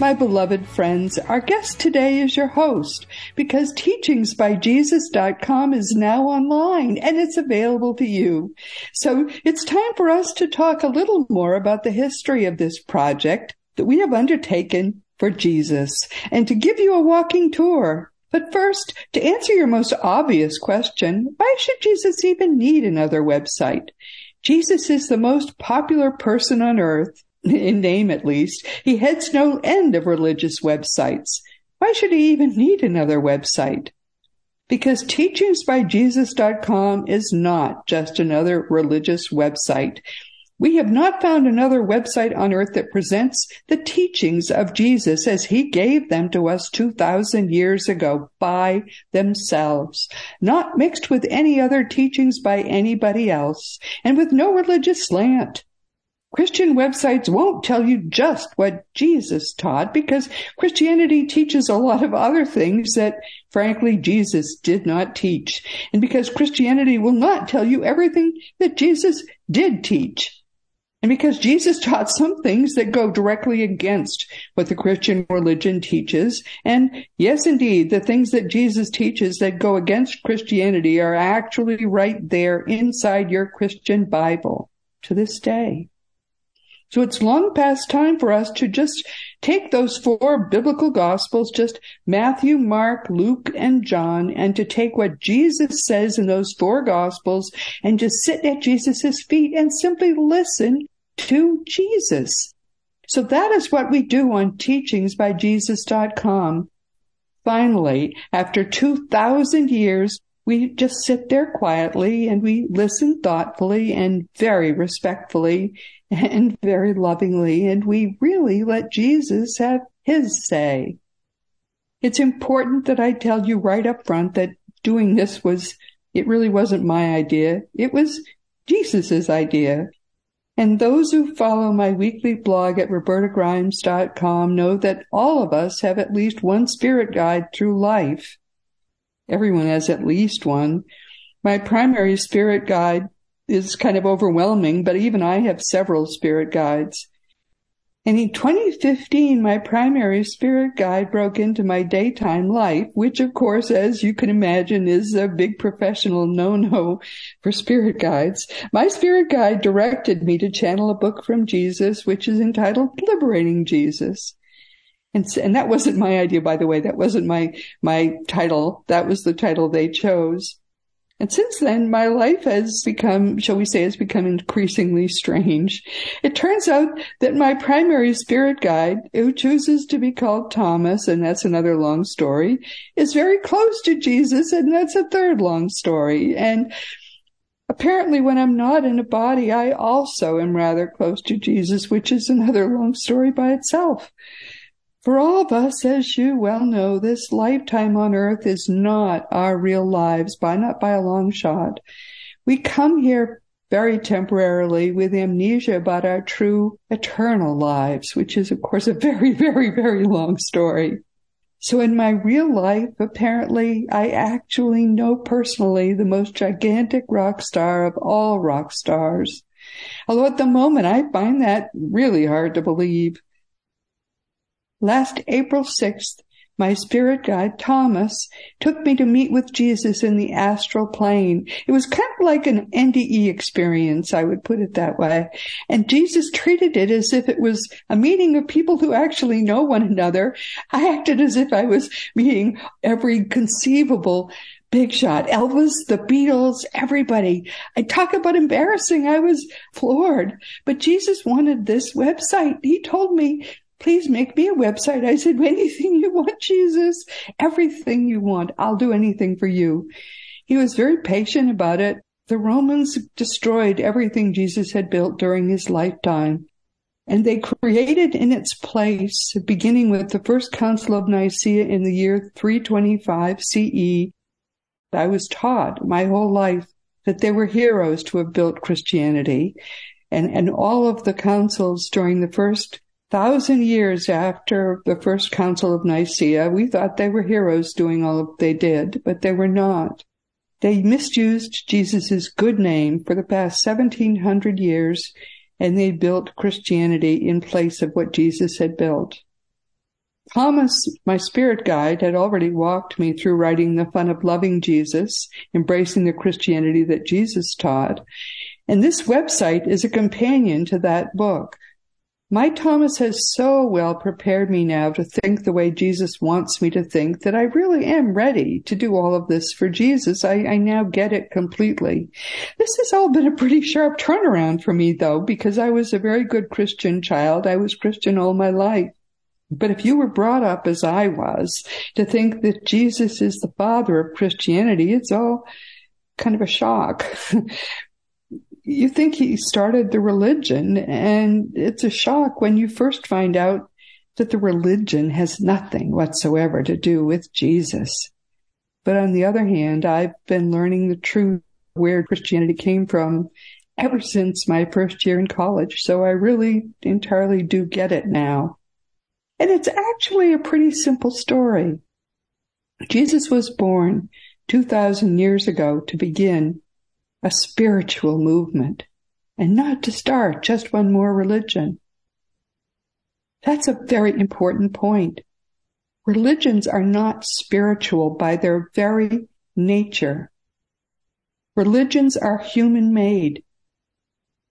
My beloved friends, our guest today is your host because teachingsbyjesus.com is now online and it's available to you. So it's time for us to talk a little more about the history of this project that we have undertaken for Jesus and to give you a walking tour. But first, to answer your most obvious question, why should Jesus even need another website? Jesus is the most popular person on earth in name at least, he heads no end of religious websites. Why should he even need another website? Because teachingsbyjesus.com is not just another religious website. We have not found another website on earth that presents the teachings of Jesus as he gave them to us 2,000 years ago by themselves, not mixed with any other teachings by anybody else, and with no religious slant. Christian websites won't tell you just what Jesus taught because Christianity teaches a lot of other things that, frankly, Jesus did not teach. And because Christianity will not tell you everything that Jesus did teach. And because Jesus taught some things that go directly against what the Christian religion teaches. And yes, indeed, the things that Jesus teaches that go against Christianity are actually right there inside your Christian Bible to this day. So it's long past time for us to just take those four biblical gospels, just Matthew, Mark, Luke, and John, and to take what Jesus says in those four gospels and just sit at Jesus' feet and simply listen to Jesus. So that is what we do on teachingsbyjesus.com. Finally, after 2,000 years, we just sit there quietly and we listen thoughtfully and very respectfully and very lovingly, and we really let Jesus have his say. It's important that I tell you right up front that doing this was, it really wasn't my idea. It was Jesus's idea. And those who follow my weekly blog at robertagrimes.com know that all of us have at least one spirit guide through life. Everyone has at least one. My primary spirit guide is kind of overwhelming, but even I have several spirit guides. And in 2015, my primary spirit guide broke into my daytime life, which of course, as you can imagine, is a big professional no-no for spirit guides. My spirit guide directed me to channel a book from Jesus, which is entitled Liberating Jesus. And, and that wasn't my idea, by the way. That wasn't my, my title. That was the title they chose. And since then, my life has become, shall we say, has become increasingly strange. It turns out that my primary spirit guide, who chooses to be called Thomas, and that's another long story, is very close to Jesus, and that's a third long story. And apparently when I'm not in a body, I also am rather close to Jesus, which is another long story by itself. For all of us, as you well know, this lifetime on earth is not our real lives, by not by a long shot. We come here very temporarily with amnesia about our true eternal lives, which is of course a very, very, very long story. So in my real life, apparently, I actually know personally the most gigantic rock star of all rock stars. Although at the moment I find that really hard to believe. Last April 6th, my spirit guide, Thomas, took me to meet with Jesus in the astral plane. It was kind of like an NDE experience, I would put it that way. And Jesus treated it as if it was a meeting of people who actually know one another. I acted as if I was meeting every conceivable big shot. Elvis, the Beatles, everybody. I talk about embarrassing. I was floored. But Jesus wanted this website. He told me please make me a website. I said, anything you want, Jesus, everything you want. I'll do anything for you. He was very patient about it. The Romans destroyed everything Jesus had built during his lifetime. And they created in its place, beginning with the first Council of Nicaea in the year 325 CE. I was taught my whole life that they were heroes to have built Christianity. And, and all of the councils during the first thousand years after the first council of Nicaea, we thought they were heroes doing all they did, but they were not. They misused Jesus' good name for the past 1700 years and they built Christianity in place of what Jesus had built. Thomas, my spirit guide, had already walked me through writing The Fun of Loving Jesus, embracing the Christianity that Jesus taught. And this website is a companion to that book. My Thomas has so well prepared me now to think the way Jesus wants me to think that I really am ready to do all of this for Jesus. I, I, now get it completely. This has all been a pretty sharp turnaround for me though, because I was a very good Christian child. I was Christian all my life. But if you were brought up as I was to think that Jesus is the father of Christianity, it's all kind of a shock. you think he started the religion and it's a shock when you first find out that the religion has nothing whatsoever to do with Jesus. But on the other hand, I've been learning the truth where Christianity came from ever since my first year in college. So I really entirely do get it now. And it's actually a pretty simple story. Jesus was born 2,000 years ago to begin a spiritual movement and not to start just one more religion. That's a very important point. Religions are not spiritual by their very nature. Religions are human made.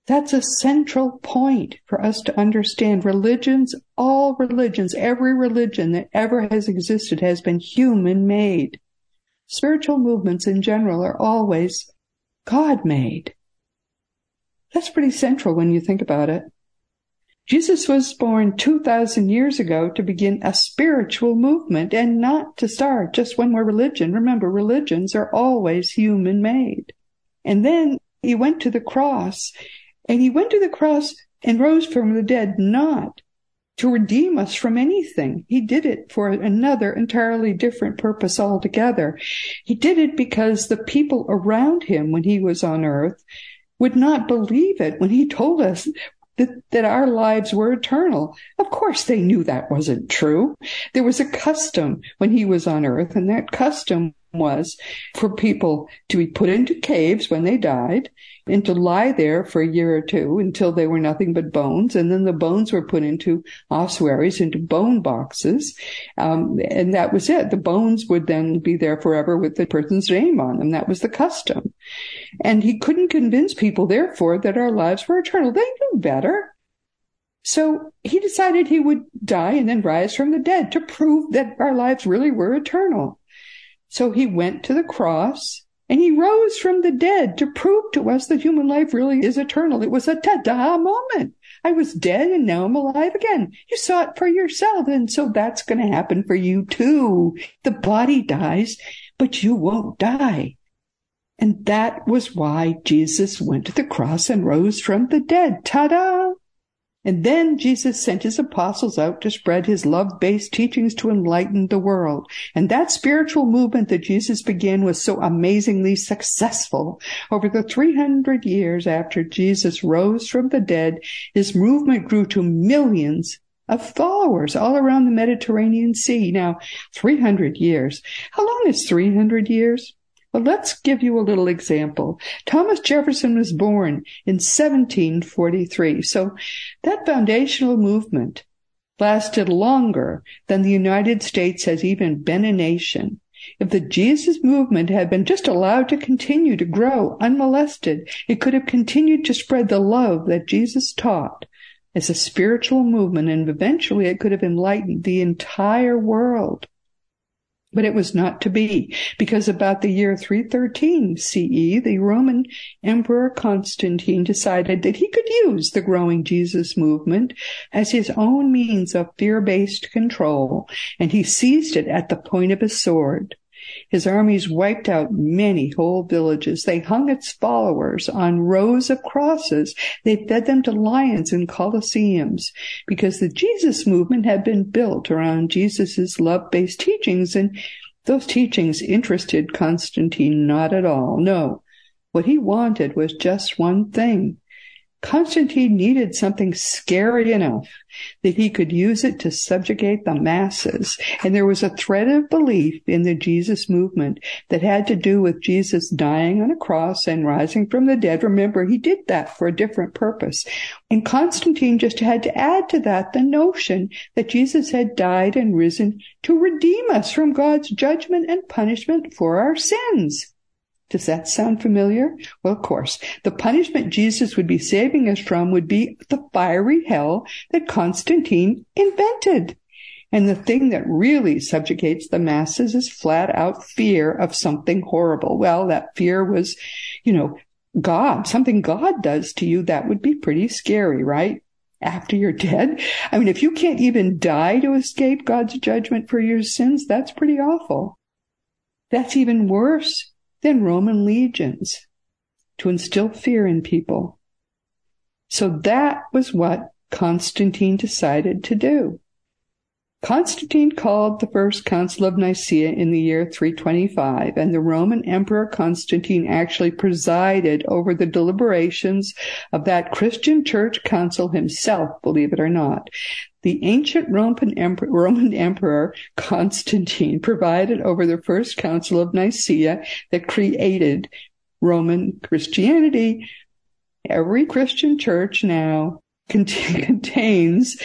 That's a central point for us to understand. Religions, all religions, every religion that ever has existed has been human made. Spiritual movements in general are always God made. That's pretty central when you think about it. Jesus was born 2,000 years ago to begin a spiritual movement and not to start just one more religion. Remember, religions are always human made. And then he went to the cross and he went to the cross and rose from the dead, not to redeem us from anything. He did it for another entirely different purpose altogether. He did it because the people around him when he was on earth would not believe it when he told us that, that our lives were eternal. Of course, they knew that wasn't true. There was a custom when he was on earth, and that custom was for people to be put into caves when they died and to lie there for a year or two until they were nothing but bones. And then the bones were put into ossuaries, into bone boxes. Um, and that was it. The bones would then be there forever with the person's name on them. That was the custom. And he couldn't convince people, therefore, that our lives were eternal. They knew better. So he decided he would die and then rise from the dead to prove that our lives really were eternal. So he went to the cross and he rose from the dead to prove to us that human life really is eternal. It was a ta-da moment. I was dead and now I'm alive again. You saw it for yourself. And so that's going to happen for you too. The body dies, but you won't die. And that was why Jesus went to the cross and rose from the dead. Ta-da! And then Jesus sent his apostles out to spread his love-based teachings to enlighten the world. And that spiritual movement that Jesus began was so amazingly successful. Over the 300 years after Jesus rose from the dead, his movement grew to millions of followers all around the Mediterranean Sea. Now, 300 years. How long is 300 years? Well, let's give you a little example. Thomas Jefferson was born in 1743. So that foundational movement lasted longer than the United States has even been a nation. If the Jesus movement had been just allowed to continue to grow unmolested, it could have continued to spread the love that Jesus taught as a spiritual movement and eventually it could have enlightened the entire world. But it was not to be, because about the year 313 CE, the Roman Emperor Constantine decided that he could use the growing Jesus movement as his own means of fear-based control, and he seized it at the point of his sword. His armies wiped out many whole villages. They hung its followers on rows of crosses. They fed them to lions in colosseums because the Jesus movement had been built around Jesus' love-based teachings and those teachings interested Constantine not at all. No. What he wanted was just one thing Constantine needed something scary enough that he could use it to subjugate the masses. And there was a thread of belief in the Jesus movement that had to do with Jesus dying on a cross and rising from the dead. Remember, he did that for a different purpose. And Constantine just had to add to that the notion that Jesus had died and risen to redeem us from God's judgment and punishment for our sins. Does that sound familiar? Well, of course. The punishment Jesus would be saving us from would be the fiery hell that Constantine invented. And the thing that really subjugates the masses is flat out fear of something horrible. Well, that fear was, you know, God, something God does to you, that would be pretty scary, right? After you're dead. I mean, if you can't even die to escape God's judgment for your sins, that's pretty awful. That's even worse than Roman legions to instill fear in people. So that was what Constantine decided to do. Constantine called the first Council of Nicaea in the year 325, and the Roman Emperor Constantine actually presided over the deliberations of that Christian church council himself, believe it or not. The ancient Roman emperor, Roman emperor Constantine presided over the first Council of Nicaea that created Roman Christianity. Every Christian church now contains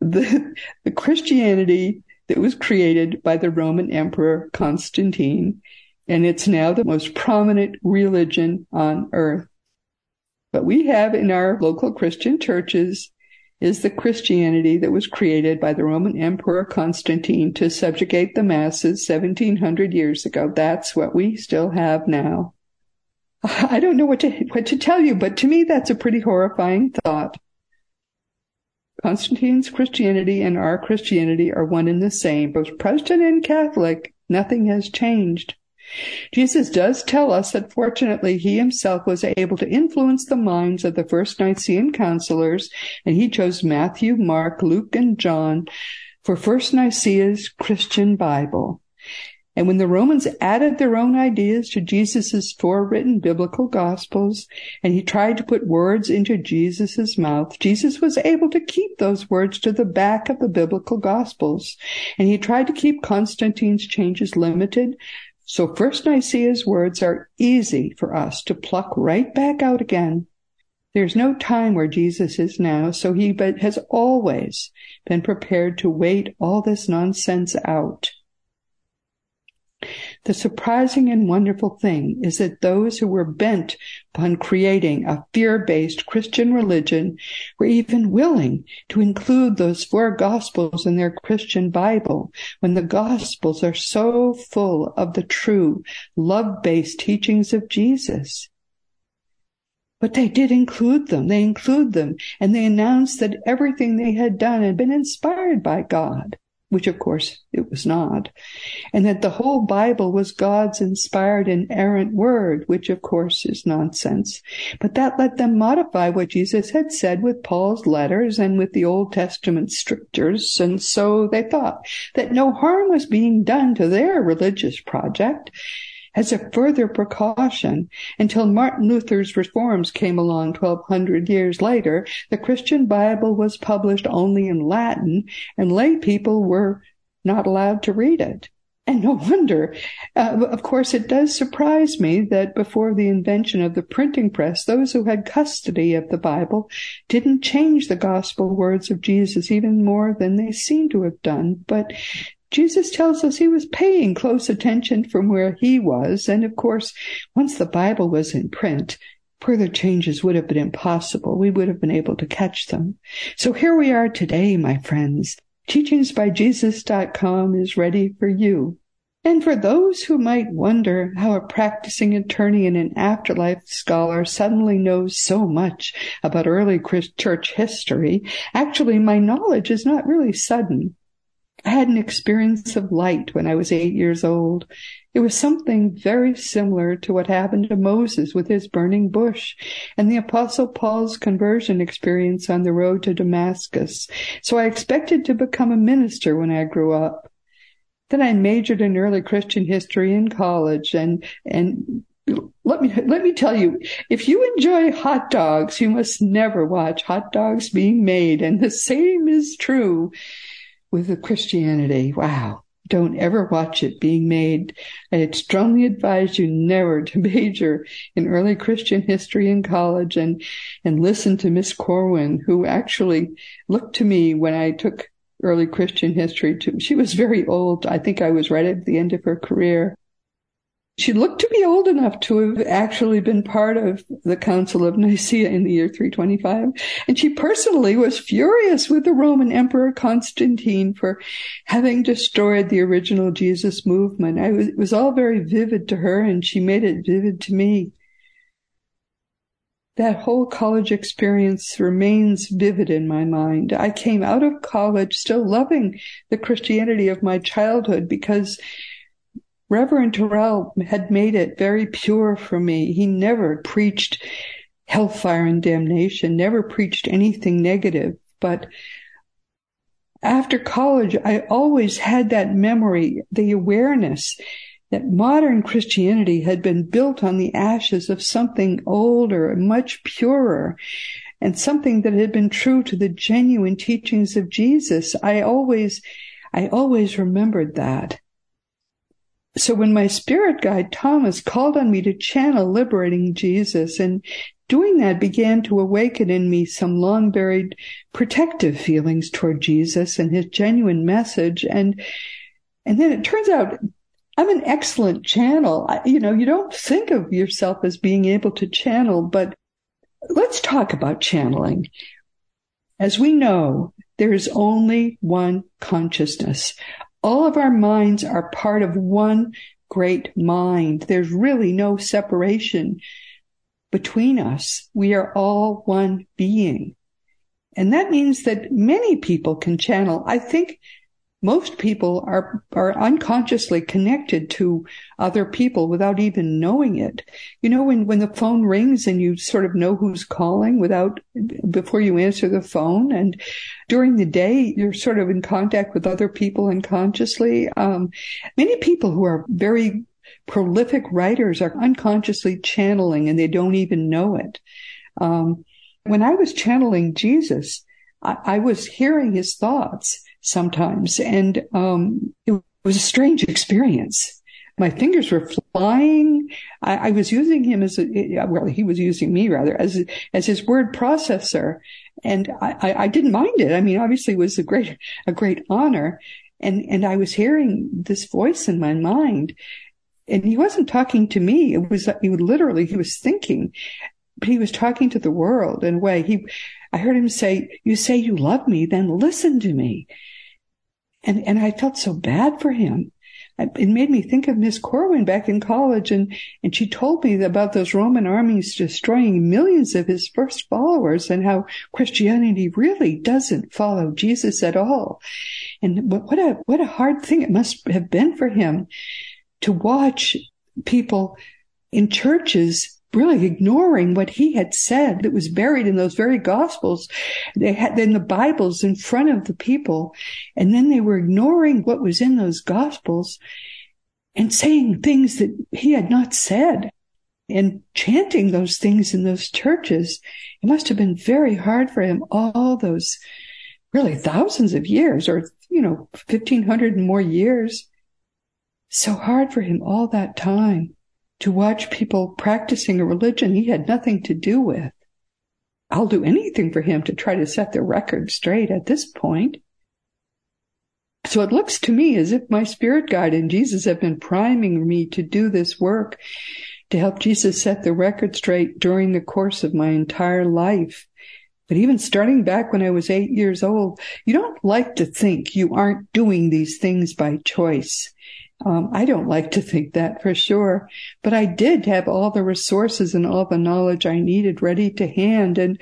the, the Christianity that was created by the Roman Emperor Constantine, and it's now the most prominent religion on earth. What we have in our local Christian churches is the Christianity that was created by the Roman Emperor Constantine to subjugate the masses 1700 years ago. That's what we still have now. I don't know what to, what to tell you, but to me that's a pretty horrifying thought. Constantine's Christianity and our Christianity are one and the same. Both Protestant and Catholic, nothing has changed. Jesus does tell us that fortunately he himself was able to influence the minds of the first Nicene counselors, and he chose Matthew, Mark, Luke, and John for First Nicaea's Christian Bible. And when the Romans added their own ideas to Jesus' four written biblical gospels, and he tried to put words into Jesus' mouth, Jesus was able to keep those words to the back of the biblical gospels. And he tried to keep Constantine's changes limited. So first Nicaea's words are easy for us to pluck right back out again. There's no time where Jesus is now, so he has always been prepared to wait all this nonsense out. The surprising and wonderful thing is that those who were bent upon creating a fear-based Christian religion were even willing to include those four gospels in their Christian Bible when the gospels are so full of the true love-based teachings of Jesus. But they did include them. They include them and they announced that everything they had done had been inspired by God which of course it was not, and that the whole Bible was God's inspired and errant word, which of course is nonsense. But that let them modify what Jesus had said with Paul's letters and with the Old Testament strictures, and so they thought that no harm was being done to their religious project, as a further precaution until Martin Luther's reforms came along 1200 years later. The Christian Bible was published only in Latin and lay people were not allowed to read it. And no wonder. Uh, of course, it does surprise me that before the invention of the printing press, those who had custody of the Bible didn't change the gospel words of Jesus even more than they seem to have done. But Jesus tells us he was paying close attention from where he was. And of course, once the Bible was in print, further changes would have been impossible. We would have been able to catch them. So here we are today, my friends. Teachingsbyjesus.com is ready for you. And for those who might wonder how a practicing attorney and an afterlife scholar suddenly knows so much about early church history, actually my knowledge is not really sudden. I had an experience of light when I was eight years old. It was something very similar to what happened to Moses with his burning bush and the apostle Paul's conversion experience on the road to Damascus. So I expected to become a minister when I grew up. Then I majored in early Christian history in college and, and let me let me tell you if you enjoy hot dogs you must never watch hot dogs being made and the same is true with the Christianity. Wow. Don't ever watch it being made. I strongly advise you never to major in early Christian history in college and, and listen to Miss Corwin, who actually looked to me when I took early Christian history to, she was very old. I think I was right at the end of her career. She looked to be old enough to have actually been part of the Council of Nicaea in the year 325. And she personally was furious with the Roman Emperor Constantine for having destroyed the original Jesus movement. Was, it was all very vivid to her and she made it vivid to me. That whole college experience remains vivid in my mind. I came out of college still loving the Christianity of my childhood because Reverend Terrell had made it very pure for me. He never preached hellfire and damnation, never preached anything negative. But after college, I always had that memory, the awareness that modern Christianity had been built on the ashes of something older, and much purer, and something that had been true to the genuine teachings of Jesus. I always, I always remembered that. So when my spirit guide Thomas called on me to channel liberating Jesus and doing that began to awaken in me some long buried protective feelings toward Jesus and his genuine message. And, and then it turns out I'm an excellent channel. I, you know, you don't think of yourself as being able to channel, but let's talk about channeling. As we know, there is only one consciousness. All of our minds are part of one great mind. There's really no separation between us. We are all one being. And that means that many people can channel. I think most people are are unconsciously connected to other people without even knowing it. You know, when when the phone rings and you sort of know who's calling without before you answer the phone, and during the day you're sort of in contact with other people unconsciously. Um, many people who are very prolific writers are unconsciously channeling and they don't even know it. Um, when I was channeling Jesus, I, I was hearing his thoughts sometimes. And um, it was a strange experience. My fingers were flying. I, I was using him as a, well, he was using me rather as, as his word processor. And I, I didn't mind it. I mean, obviously it was a great, a great honor. And, and I was hearing this voice in my mind and he wasn't talking to me. It was, he literally, he was thinking, but he was talking to the world in a way. He, I heard him say, you say you love me, then listen to me. And, and I felt so bad for him. It made me think of Miss Corwin back in college and, and she told me about those Roman armies destroying millions of his first followers and how Christianity really doesn't follow Jesus at all. And what a, what a hard thing it must have been for him to watch people in churches really ignoring what he had said that was buried in those very gospels. They had in the Bibles in front of the people. And then they were ignoring what was in those gospels and saying things that he had not said and chanting those things in those churches. It must have been very hard for him all those really thousands of years or, you know, 1500 and more years. So hard for him all that time to watch people practicing a religion he had nothing to do with. I'll do anything for him to try to set the record straight at this point. So it looks to me as if my spirit guide and Jesus have been priming me to do this work to help Jesus set the record straight during the course of my entire life. But even starting back when I was eight years old, you don't like to think you aren't doing these things by choice. Um, I don't like to think that for sure, but I did have all the resources and all the knowledge I needed ready to hand. And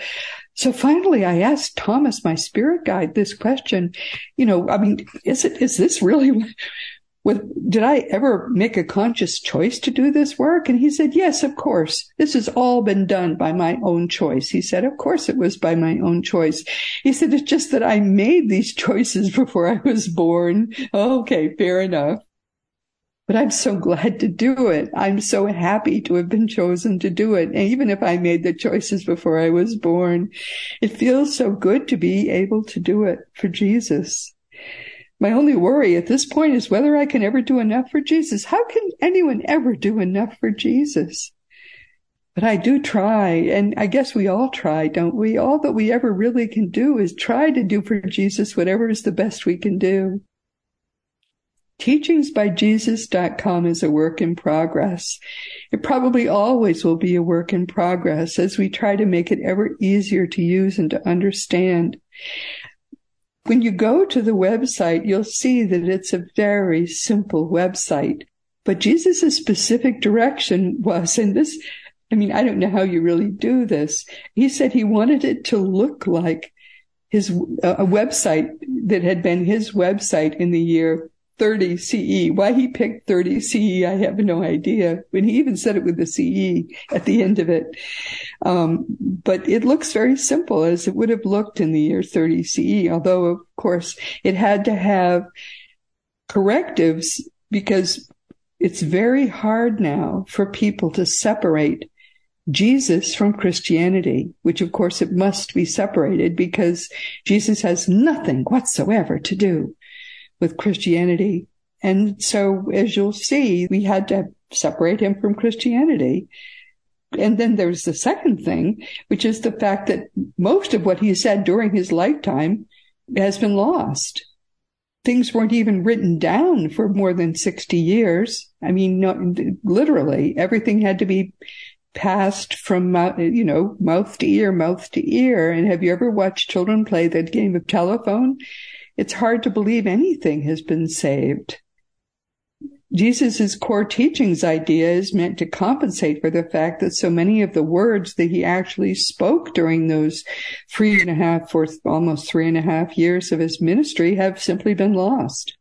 so finally I asked Thomas, my spirit guide, this question, you know, I mean, is it, is this really with, did I ever make a conscious choice to do this work? And he said, yes, of course. This has all been done by my own choice. He said, of course it was by my own choice. He said, it's just that I made these choices before I was born. Okay, fair enough. But I'm so glad to do it. I'm so happy to have been chosen to do it. And even if I made the choices before I was born, it feels so good to be able to do it for Jesus. My only worry at this point is whether I can ever do enough for Jesus. How can anyone ever do enough for Jesus? But I do try, and I guess we all try, don't we? All that we ever really can do is try to do for Jesus whatever is the best we can do. Teachingsbyjesus.com is a work in progress. It probably always will be a work in progress as we try to make it ever easier to use and to understand. When you go to the website, you'll see that it's a very simple website. But Jesus' specific direction was, and this, I mean, I don't know how you really do this. He said he wanted it to look like his, a website that had been his website in the year 30 CE. Why he picked 30 CE, I have no idea. When he even said it with the CE at the end of it. Um, but it looks very simple as it would have looked in the year 30 CE, although of course it had to have correctives because it's very hard now for people to separate Jesus from Christianity, which of course it must be separated because Jesus has nothing whatsoever to do with Christianity. And so, as you'll see, we had to separate him from Christianity. And then there's the second thing, which is the fact that most of what he said during his lifetime has been lost. Things weren't even written down for more than 60 years. I mean, no, literally everything had to be passed from mouth, you know, mouth to ear, mouth to ear. And have you ever watched children play that game of telephone? It's hard to believe anything has been saved. Jesus' core teachings idea is meant to compensate for the fact that so many of the words that he actually spoke during those three and a half, or almost three and a half years of his ministry have simply been lost.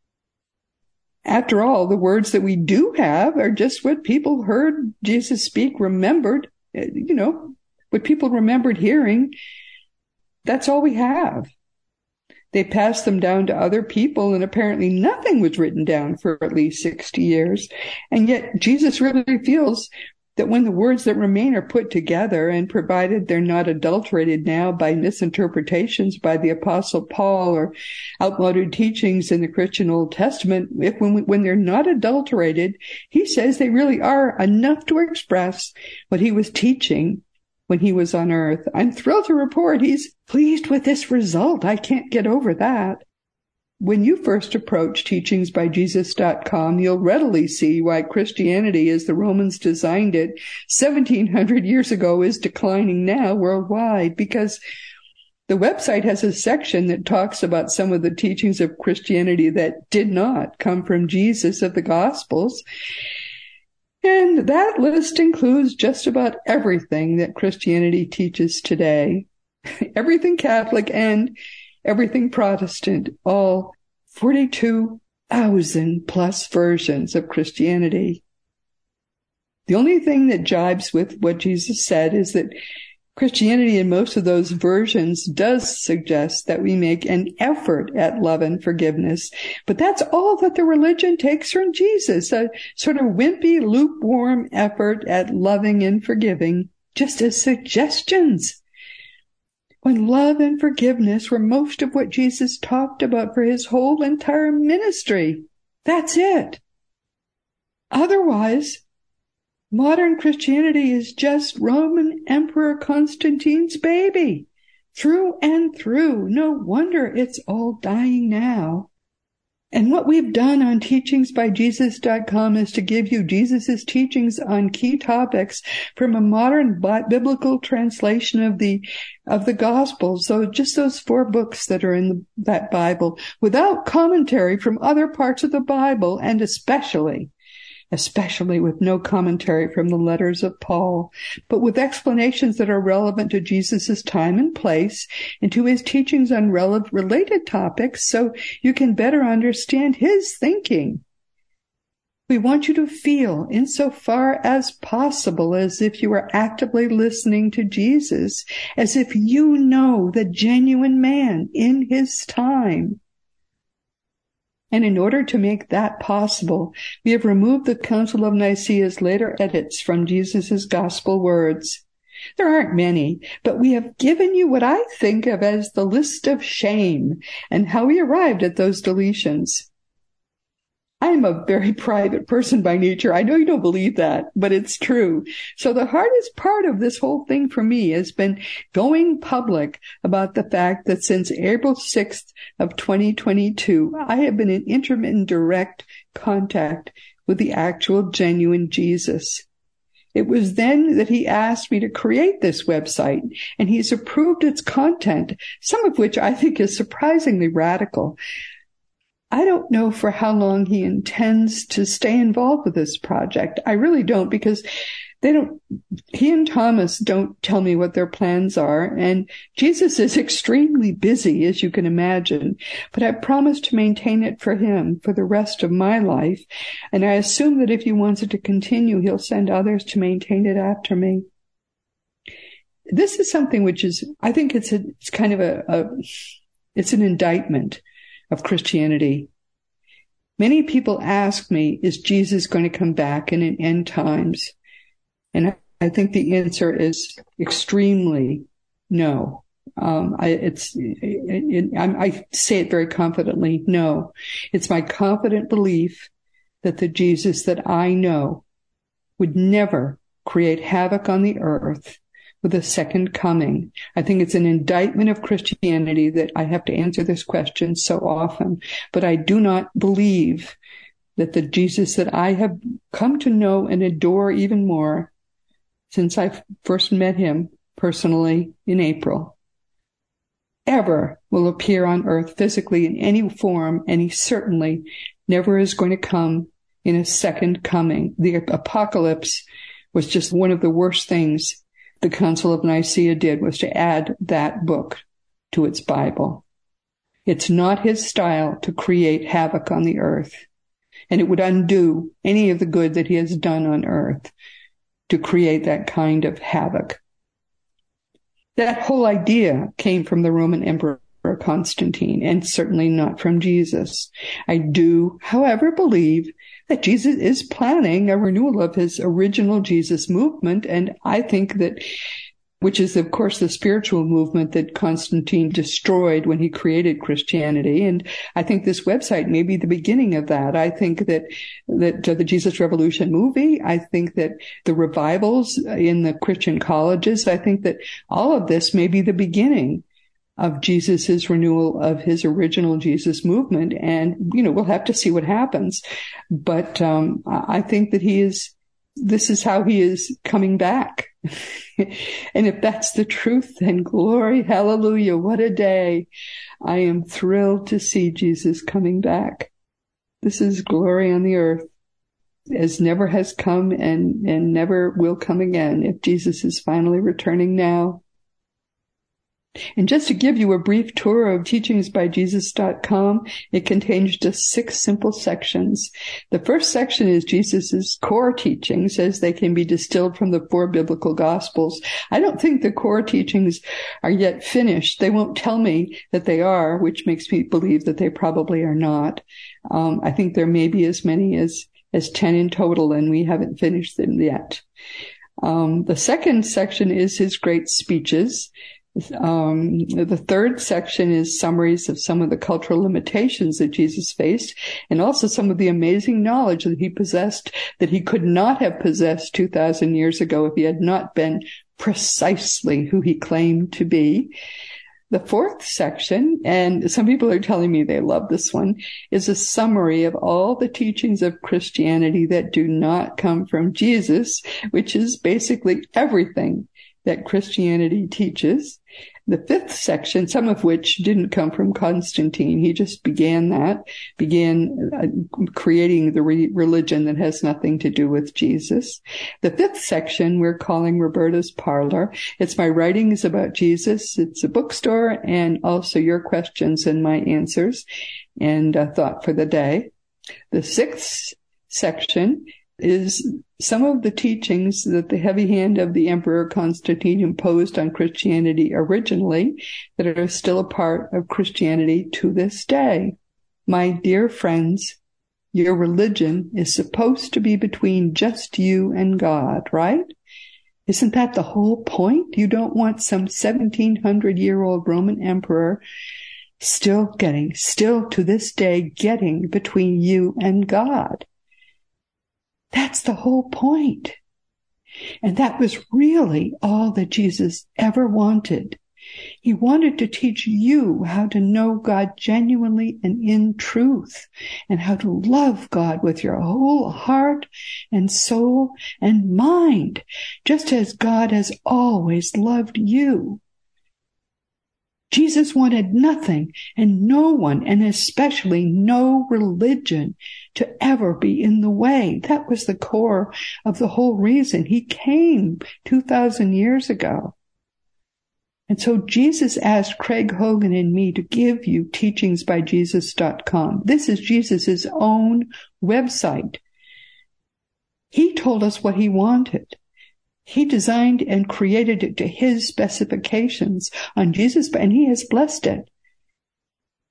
After all, the words that we do have are just what people heard Jesus speak, remembered, you know, what people remembered hearing. That's all we have. They passed them down to other people and apparently nothing was written down for at least 60 years. And yet Jesus really feels that when the words that remain are put together and provided they're not adulterated now by misinterpretations by the apostle Paul or outmoded teachings in the Christian Old Testament, if when, when they're not adulterated, he says they really are enough to express what he was teaching when he was on earth. I'm thrilled to report he's pleased with this result. I can't get over that. When you first approach teachingsbyjesus.com, you'll readily see why Christianity as the Romans designed it 1700 years ago is declining now worldwide because the website has a section that talks about some of the teachings of Christianity that did not come from Jesus of the Gospels. And that list includes just about everything that Christianity teaches today. everything Catholic and everything Protestant, all 42,000 plus versions of Christianity. The only thing that jibes with what Jesus said is that Christianity in most of those versions does suggest that we make an effort at love and forgiveness. But that's all that the religion takes from Jesus, a sort of wimpy, lukewarm effort at loving and forgiving, just as suggestions. When love and forgiveness were most of what Jesus talked about for his whole entire ministry. That's it. Otherwise, Modern Christianity is just Roman Emperor Constantine's baby. Through and through. No wonder it's all dying now. And what we've done on teachingsbyjesus.com is to give you Jesus's teachings on key topics from a modern biblical translation of the, of the gospel. So just those four books that are in the, that Bible without commentary from other parts of the Bible and especially especially with no commentary from the letters of Paul, but with explanations that are relevant to Jesus' time and place and to his teachings on related topics so you can better understand his thinking. We want you to feel insofar as possible as if you are actively listening to Jesus, as if you know the genuine man in his time. And in order to make that possible, we have removed the Council of Nicaea's later edits from Jesus' gospel words. There aren't many, but we have given you what I think of as the list of shame and how we arrived at those deletions. I am a very private person by nature. I know you don't believe that, but it's true. So the hardest part of this whole thing for me has been going public about the fact that since April 6th of 2022, I have been in intermittent direct contact with the actual genuine Jesus. It was then that he asked me to create this website and he's approved its content, some of which I think is surprisingly radical. I don't know for how long he intends to stay involved with this project. I really don't because they don't, he and Thomas don't tell me what their plans are. And Jesus is extremely busy, as you can imagine, but I promise to maintain it for him for the rest of my life. And I assume that if he wants it to continue, he'll send others to maintain it after me. This is something which is, I think it's a, it's kind of a, a it's an indictment of Christianity. Many people ask me, is Jesus going to come back in an end times? And I think the answer is extremely no. Um, I, it's, it, it, I say it very confidently. No, it's my confident belief that the Jesus that I know would never create havoc on the earth with a second coming. I think it's an indictment of Christianity that I have to answer this question so often, but I do not believe that the Jesus that I have come to know and adore even more since I first met him personally in April ever will appear on earth physically in any form, and he certainly never is going to come in a second coming. The apocalypse was just one of the worst things the Council of Nicaea did was to add that book to its Bible. It's not his style to create havoc on the earth, and it would undo any of the good that he has done on earth to create that kind of havoc. That whole idea came from the Roman Emperor Constantine and certainly not from Jesus. I do, however, believe that Jesus is planning a renewal of his original Jesus movement. And I think that which is of course the spiritual movement that Constantine destroyed when he created Christianity. And I think this website may be the beginning of that. I think that, that the Jesus Revolution movie, I think that the revivals in the Christian colleges, I think that all of this may be the beginning of Jesus's renewal of his original Jesus movement. And, you know, we'll have to see what happens. But, um, I think that he is, this is how he is coming back. and if that's the truth, then glory, hallelujah, what a day. I am thrilled to see Jesus coming back. This is glory on the earth as never has come and, and never will come again if Jesus is finally returning now. And just to give you a brief tour of teachingsbyjesus.com, it contains just six simple sections. The first section is Jesus's core teachings as they can be distilled from the four biblical gospels. I don't think the core teachings are yet finished. They won't tell me that they are, which makes me believe that they probably are not. Um, I think there may be as many as as 10 in total and we haven't finished them yet. Um, the second section is his great speeches. Um, the third section is summaries of some of the cultural limitations that Jesus faced and also some of the amazing knowledge that he possessed that he could not have possessed 2000 years ago if he had not been precisely who he claimed to be. The fourth section, and some people are telling me they love this one, is a summary of all the teachings of Christianity that do not come from Jesus, which is basically everything that Christianity teaches. The fifth section, some of which didn't come from Constantine. He just began that, began uh, creating the re- religion that has nothing to do with Jesus. The fifth section we're calling Roberta's Parlor. It's my writings about Jesus. It's a bookstore and also your questions and my answers and a thought for the day. The sixth section is some of the teachings that the heavy hand of the Emperor Constantine imposed on Christianity originally that are still a part of Christianity to this day. My dear friends, your religion is supposed to be between just you and God, right? Isn't that the whole point? You don't want some 1700 year old Roman emperor still getting, still to this day getting between you and God. That's the whole point. And that was really all that Jesus ever wanted. He wanted to teach you how to know God genuinely and in truth and how to love God with your whole heart and soul and mind, just as God has always loved you. Jesus wanted nothing and no one, and especially no religion, to ever be in the way. That was the core of the whole reason he came 2,000 years ago. And so Jesus asked Craig Hogan and me to give you teachingsbyjesus.com. This is Jesus' own website. He told us what he wanted. He designed and created it to his specifications on Jesus, and he has blessed it.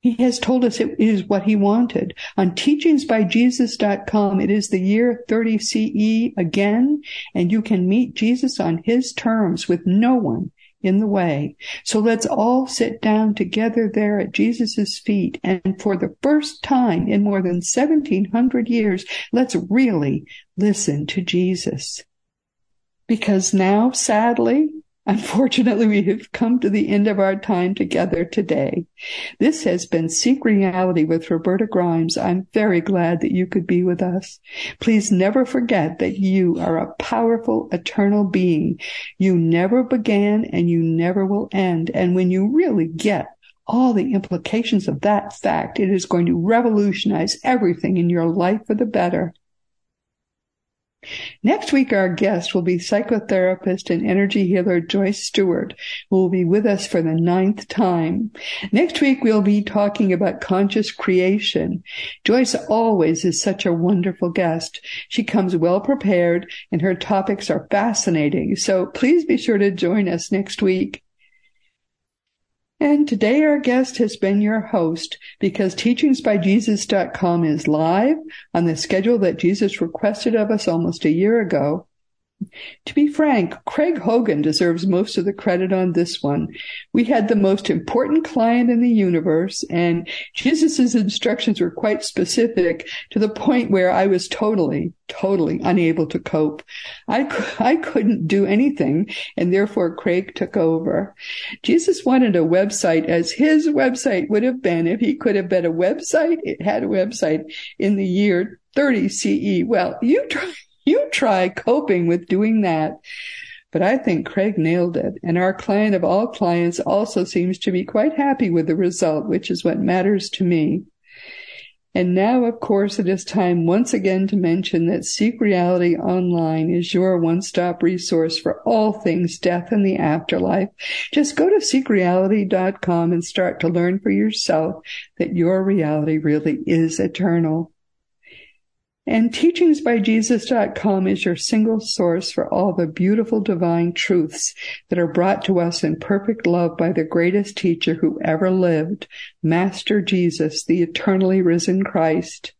He has told us it is what he wanted. On teachingsbyjesus.com, it is the year 30 CE again, and you can meet Jesus on his terms with no one in the way. So let's all sit down together there at Jesus' feet. And for the first time in more than 1700 years, let's really listen to Jesus because now, sadly, Unfortunately, we have come to the end of our time together today. This has been Seek Reality with Roberta Grimes. I'm very glad that you could be with us. Please never forget that you are a powerful, eternal being. You never began and you never will end. And when you really get all the implications of that fact, it is going to revolutionize everything in your life for the better. Next week, our guest will be psychotherapist and energy healer Joyce Stewart, who will be with us for the ninth time. Next week, we'll be talking about conscious creation. Joyce always is such a wonderful guest. She comes well prepared and her topics are fascinating. So please be sure to join us next week. And today our guest has been your host because teachingsbyjesus.com is live on the schedule that Jesus requested of us almost a year ago. To be frank, Craig Hogan deserves most of the credit on this one. We had the most important client in the universe and Jesus' instructions were quite specific to the point where I was totally, totally unable to cope. I, I couldn't do anything and therefore Craig took over. Jesus wanted a website as his website would have been if he could have been a website. It had a website in the year 30 CE. Well, you try you try coping with doing that. But I think Craig nailed it. And our client of all clients also seems to be quite happy with the result, which is what matters to me. And now, of course, it is time once again to mention that Seek Reality Online is your one-stop resource for all things death and the afterlife. Just go to seekreality.com and start to learn for yourself that your reality really is eternal. And teachingsbyjesus.com is your single source for all the beautiful divine truths that are brought to us in perfect love by the greatest teacher who ever lived, Master Jesus, the eternally risen Christ.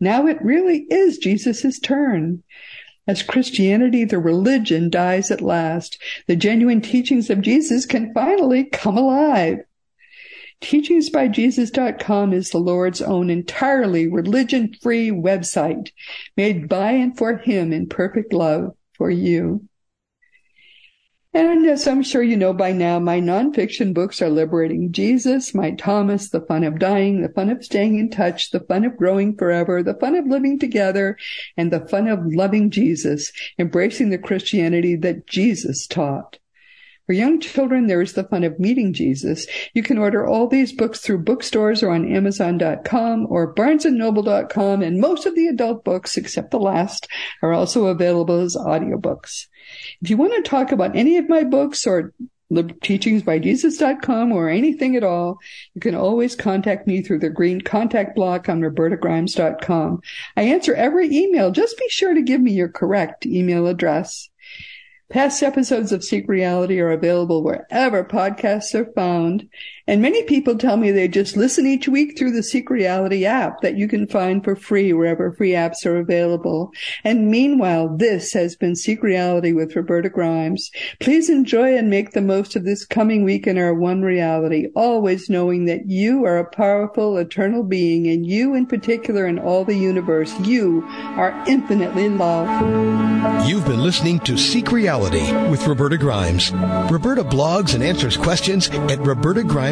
Now it really is Jesus' turn. As Christianity, the religion, dies at last, the genuine teachings of Jesus can finally come alive. Teachingsbyjesus.com is the Lord's own entirely religion free website made by and for Him in perfect love for you. And as I'm sure you know by now, my nonfiction books are Liberating Jesus, My Thomas, The Fun of Dying, The Fun of Staying in Touch, The Fun of Growing Forever, The Fun of Living Together, and The Fun of Loving Jesus, Embracing the Christianity that Jesus taught. For young children, there is the fun of meeting Jesus. You can order all these books through bookstores or on Amazon.com or BarnesandNoble.com, and most of the adult books, except the last, are also available as audiobooks. If you want to talk about any of my books or teachingsbyjesus.com or anything at all, you can always contact me through the green contact block on robertagrimes.com. I answer every email. Just be sure to give me your correct email address. Past episodes of Seek Reality are available wherever podcasts are found. And many people tell me they just listen each week through the Seek Reality app that you can find for free wherever free apps are available. And meanwhile, this has been Seek Reality with Roberta Grimes. Please enjoy and make the most of this coming week in our one reality, always knowing that you are a powerful, eternal being and you in particular in all the universe, you are infinitely loved. You've been listening to Seek Reality with Roberta Grimes. Roberta blogs and answers questions at Roberta Grimes